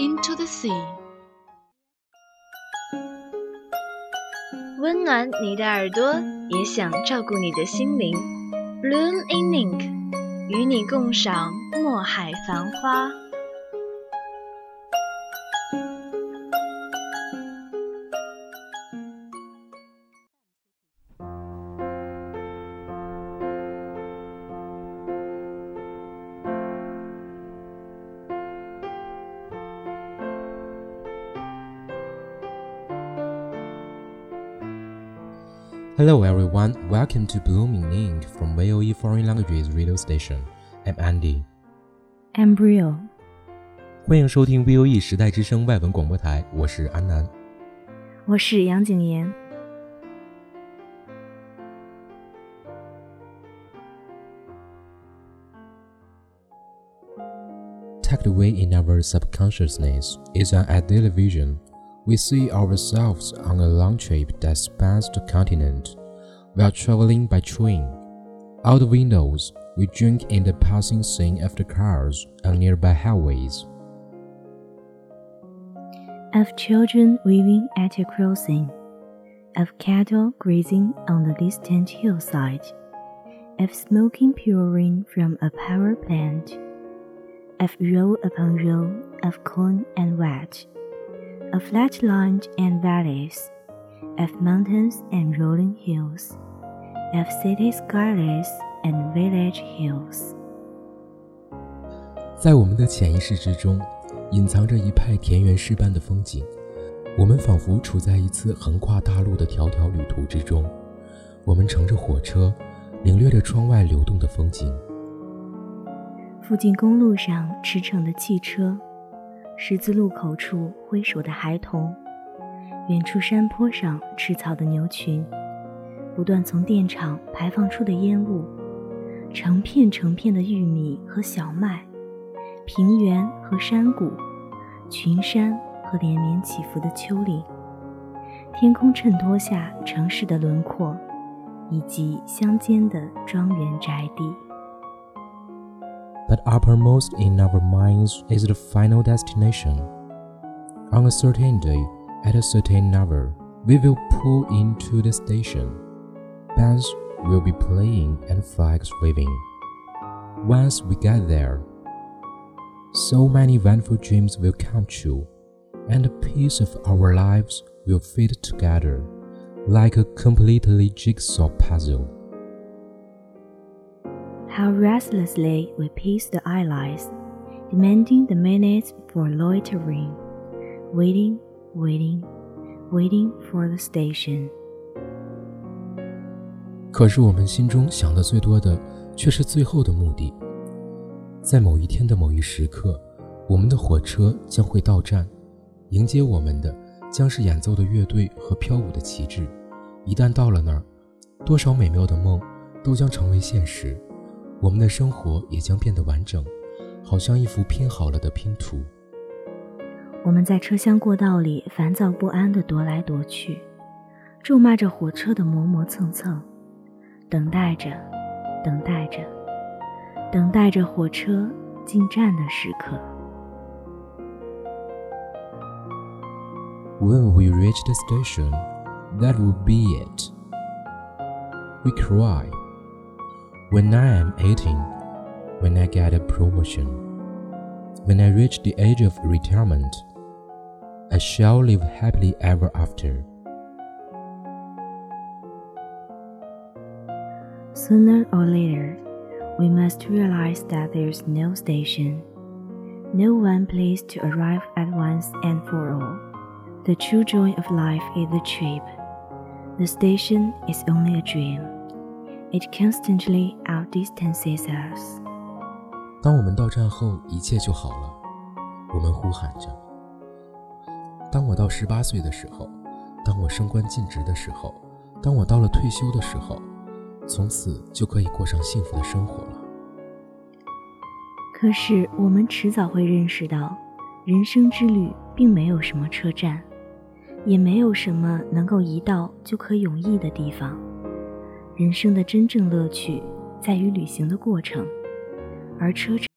into the sea. 温暖你的耳朵，也想照顾你的心灵。Bloom in Ink，与你共赏墨海繁花。Hello everyone, welcome to Blooming Ink from VOE Foreign Languages Radio Station. I'm Andy. Embryo，欢迎收听 VOE 时代之声外文广播台，我是安南。我是杨景妍。 Tucked away in our subconsciousness is an ideal vision. we see ourselves on a long trip that spans the continent. We are traveling by train. Out the windows, we drink in the passing scene of the cars on nearby highways. Of children weaving at a crossing, of cattle grazing on the distant hillside, of smoking pouring from a power plant, of row upon row of corn and wheat, of flatland and valleys, of mountains and rolling hills, of city skylines and village hills. 在我们的潜意识之中，隐藏着一派田园诗般的风景。我们仿佛处在一次横跨大陆的迢迢旅途之中。我们乘着火车，领略着窗外流动的风景。附近公路上驰骋的汽车，十字路口处挥手的孩童，远处山坡上吃草的牛群，不断从电厂排放出的烟雾，成片成片的玉米和小麦，平原和山谷，群山和连绵起伏的丘陵，天空衬托下城市的轮廓，以及乡间的庄园宅地。But uppermost in our minds is the final destination. On a certain day, at a certain hour, we will pull into the station. Bands will be playing and flags waving. Once we get there, so many wonderful dreams will come true, and the piece of our lives will fit together like a completely jigsaw puzzle. How restlessly we pace the eyelids, demanding the minutes for loitering, waiting, waiting, waiting for the station. 可是我们心中想的最多的，却是最后的目的。在某一天的某一时刻，我们的火车将会到站，迎接我们的将是演奏的乐队和飘舞的旗帜。一旦到了那儿，多少美妙的梦都将成为现实，我们的生活也将变得完整，好像一幅拼好了的拼图。我们在车厢过道里烦躁不安地踱来踱去，咒骂着火车的磨磨蹭蹭，等待着，等待着，等待着火车进站的时刻。When we reach the station, that will be it. We cry. When I am 18, when I get a promotion, when I reach the age of retirement, I shall live happily ever after. Sooner or later, we must realize that there's no station, no one place to arrive at once and for all. The true joy of life is the trip. The station is only a dream. It constantly outdistances us. 当我们到站后，一切就好了。我们呼喊着：“当我到十八岁的时候，当我升官尽职的时候，当我到了退休的时候，从此就可以过上幸福的生活了。”可是，我们迟早会认识到，人生之旅并没有什么车站，也没有什么能够一到就可永逸的地方。人生的真正乐趣在于旅行的过程，而车程。